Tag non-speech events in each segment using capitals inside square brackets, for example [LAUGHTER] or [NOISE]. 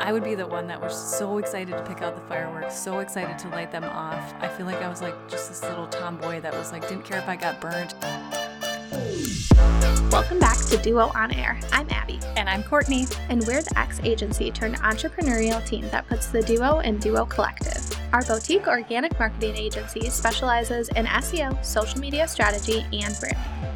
I would be the one that was so excited to pick out the fireworks, so excited to light them off. I feel like I was like just this little tomboy that was like, didn't care if I got burned. Welcome back to Duo On Air. I'm Abby. And I'm Courtney. And we're the X agency turned entrepreneurial team that puts the Duo in Duo Collective. Our boutique organic marketing agency specializes in SEO, social media strategy, and branding.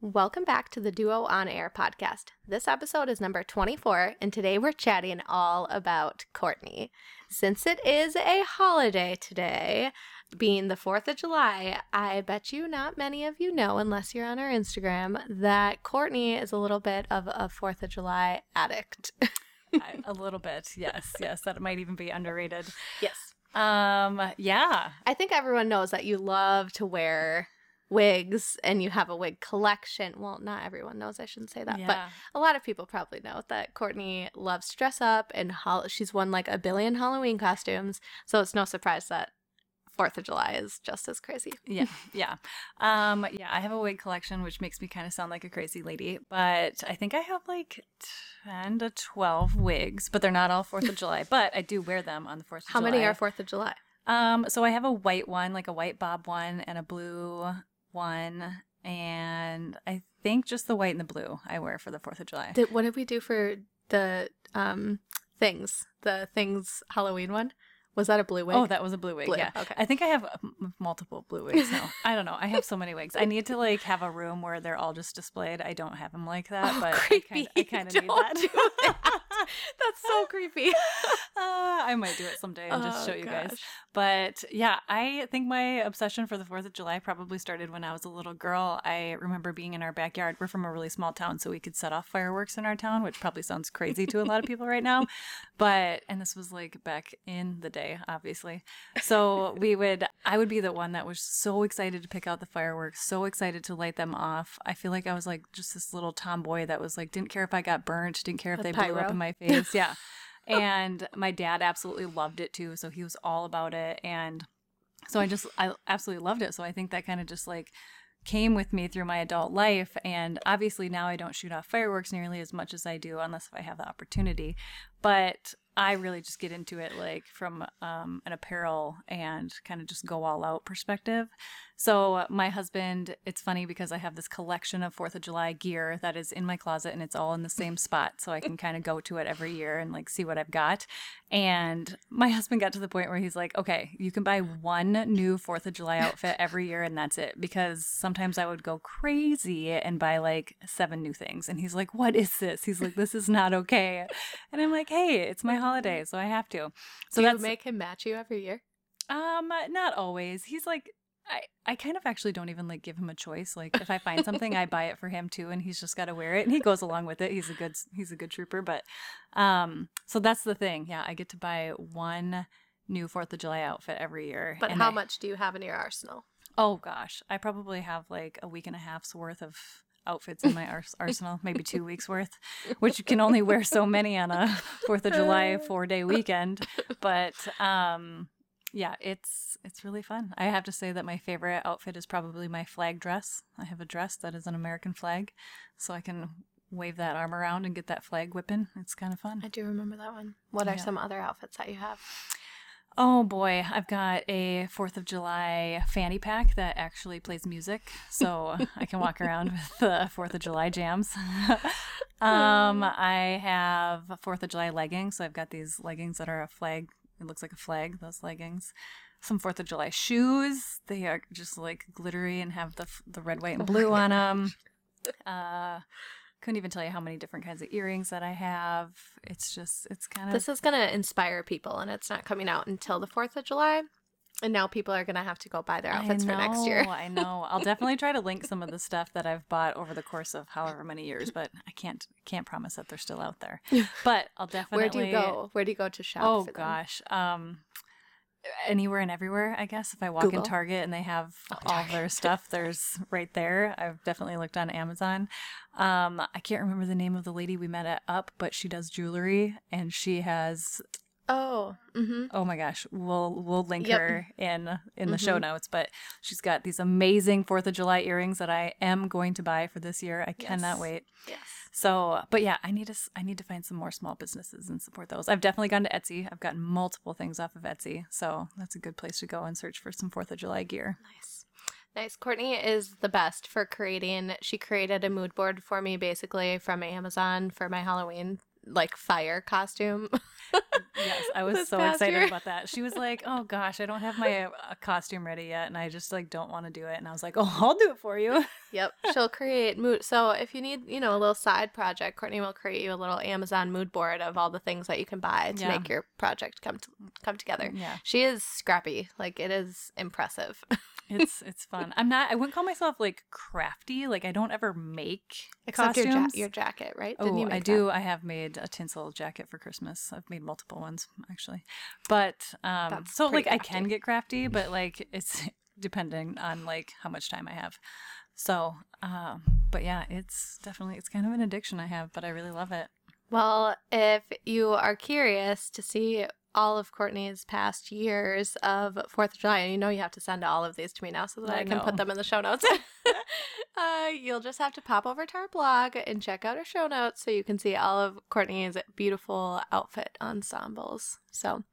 Welcome back to the Duo On Air podcast. This episode is number 24, and today we're chatting all about Courtney. Since it is a holiday today, being the 4th of July, I bet you not many of you know, unless you're on our Instagram, that Courtney is a little bit of a 4th of July addict. [LAUGHS] a little bit, yes, yes. That might even be underrated. Yes. Um, yeah. I think everyone knows that you love to wear wigs and you have a wig collection. Well, not everyone knows, I shouldn't say that, yeah. but a lot of people probably know that Courtney loves to dress up and ho- she's won like a billion Halloween costumes. So it's no surprise that Fourth of July is just as crazy. Yeah, yeah, um, yeah. I have a wig collection, which makes me kind of sound like a crazy lady, but I think I have like ten to twelve wigs, but they're not all Fourth of July. [LAUGHS] But I do wear them on the Fourth of How July. How many are Fourth of July? Um, so I have a white one, like a white bob one, and a blue one, and I think just the white and the blue I wear for the Fourth of July. Did, what did we do for the um things? The things Halloween one? Was that a blue wig? Oh, that was a blue wig. Blue. Yeah. Okay. I think I have m- multiple blue wigs now. [LAUGHS] I don't know. I have so many wigs. I need to like have a room where they're all just displayed. I don't have them like that, oh, but creepy. I kind [LAUGHS] of need that. That. [LAUGHS] That's so creepy. [LAUGHS] [LAUGHS] Uh, I might do it someday and just oh, show you gosh. guys. But yeah, I think my obsession for the 4th of July probably started when I was a little girl. I remember being in our backyard. We're from a really small town, so we could set off fireworks in our town, which probably sounds crazy to a lot of people right now. But, and this was like back in the day, obviously. So we would, I would be the one that was so excited to pick out the fireworks, so excited to light them off. I feel like I was like just this little tomboy that was like, didn't care if I got burnt, didn't care if they pyro. blew up in my face. Yeah [LAUGHS] and my dad absolutely loved it too. So he was all about it. And so I just, I absolutely loved it. So I think that kind of just like came with me through my adult life. And obviously now I don't shoot off fireworks nearly as much as I do, unless if I have the opportunity. But I really just get into it like from um, an apparel and kind of just go all out perspective. So my husband, it's funny because I have this collection of Fourth of July gear that is in my closet and it's all in the same spot, so I can [LAUGHS] kind of go to it every year and like see what I've got. And my husband got to the point where he's like, "Okay, you can buy one new Fourth of July outfit [LAUGHS] every year, and that's it." Because sometimes I would go crazy and buy like seven new things, and he's like, "What is this?" He's like, "This is not okay," and I'm like, "Hey, it's my holiday, so I have to." So Do you make him match you every year? Um, not always. He's like I, I kind of actually don't even like give him a choice. Like if I find something, I [LAUGHS] buy it for him too, and he's just got to wear it, and he goes along with it. He's a good he's a good trooper. But um, so that's the thing. Yeah, I get to buy one new Fourth of July outfit every year. But how I, much do you have in your arsenal? Oh gosh, I probably have like a week and a half's worth of outfits in my ars- arsenal, maybe two weeks worth, which you can only wear so many on a Fourth of July four day weekend. But um, yeah, it's it's really fun. I have to say that my favorite outfit is probably my flag dress. I have a dress that is an American flag, so I can wave that arm around and get that flag whipping. It's kind of fun. I do remember that one. What yeah. are some other outfits that you have? Oh boy, I've got a Fourth of July fanny pack that actually plays music, so [LAUGHS] I can walk around with the Fourth of July jams. [LAUGHS] um, I have Fourth of July leggings, so I've got these leggings that are a flag it looks like a flag, those leggings. Some Fourth of July shoes. They are just like glittery and have the the red, white, and oh blue on them. Uh, couldn't even tell you how many different kinds of earrings that I have. It's just, it's kind of. This is going to inspire people, and it's not coming out until the 4th of July. And now people are gonna have to go buy their outfits for next year. I know. I'll definitely try to link some of the [LAUGHS] stuff that I've bought over the course of however many years, but I can't can't promise that they're still out there. [LAUGHS] But I'll definitely. Where do you go? Where do you go to shop? Oh gosh, um, anywhere and everywhere. I guess if I walk Google. in Target and they have oh, all their stuff, there's right there. I've definitely looked on Amazon. Um, I can't remember the name of the lady we met at Up, but she does jewelry and she has Oh, mm-hmm. oh my gosh, we'll we'll link yep. her in in the mm-hmm. show notes. But she's got these amazing Fourth of July earrings that I am going to buy for this year. I yes. cannot wait. Yes. So, but yeah, I need to I need to find some more small businesses and support those. I've definitely gone to Etsy. I've gotten multiple things off of Etsy, so that's a good place to go and search for some Fourth of July gear. Nice. Nice. Courtney is the best for creating. She created a mood board for me basically from Amazon for my Halloween like fire costume. [LAUGHS] yes, I was so excited year. about that. She was like, "Oh [LAUGHS] gosh, I don't have my uh, costume ready yet, and I just like don't want to do it." And I was like, "Oh, I'll do it for you." [LAUGHS] yep, she'll create mood. So if you need, you know, a little side project, Courtney will create you a little Amazon mood board of all the things that you can buy to yeah. make your project come to, come together. Yeah, she is scrappy. Like it is impressive. It's it's fun. I'm not. I wouldn't call myself like crafty. Like I don't ever make except costumes. your ja- your jacket, right? Oh, I do. That? I have made a tinsel jacket for Christmas. I've made multiple ones actually, but um, so like crafty. I can get crafty, but like it's [LAUGHS] depending on like how much time I have. So, um, but yeah, it's definitely it's kind of an addiction I have, but I really love it. Well, if you are curious to see all of Courtney's past years of Fourth of July, and you know you have to send all of these to me now so that I, I can put them in the show notes. [LAUGHS] [LAUGHS] uh, you'll just have to pop over to our blog and check out our show notes so you can see all of Courtney's beautiful outfit ensembles. So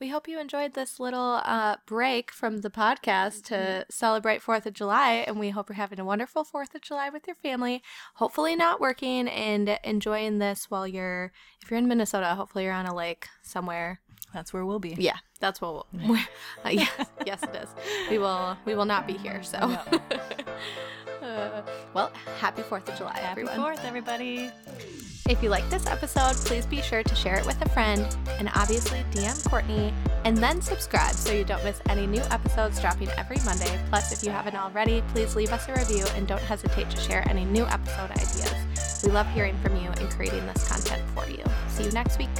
we hope you enjoyed this little uh, break from the podcast to mm-hmm. celebrate 4th of July. And we hope you're having a wonderful 4th of July with your family. Hopefully, not working and enjoying this while you're, if you're in Minnesota, hopefully you're on a lake somewhere. That's where we'll be. Yeah, that's where we'll. [LAUGHS] uh, yes, yes, it is. We will. We will not be here. So. [LAUGHS] uh, well, happy Fourth of July, happy everyone. Fourth, everybody. If you like this episode, please be sure to share it with a friend and obviously DM Courtney and then subscribe so you don't miss any new episodes dropping every Monday. Plus, if you haven't already, please leave us a review and don't hesitate to share any new episode ideas. We love hearing from you and creating this content for you. See you next week.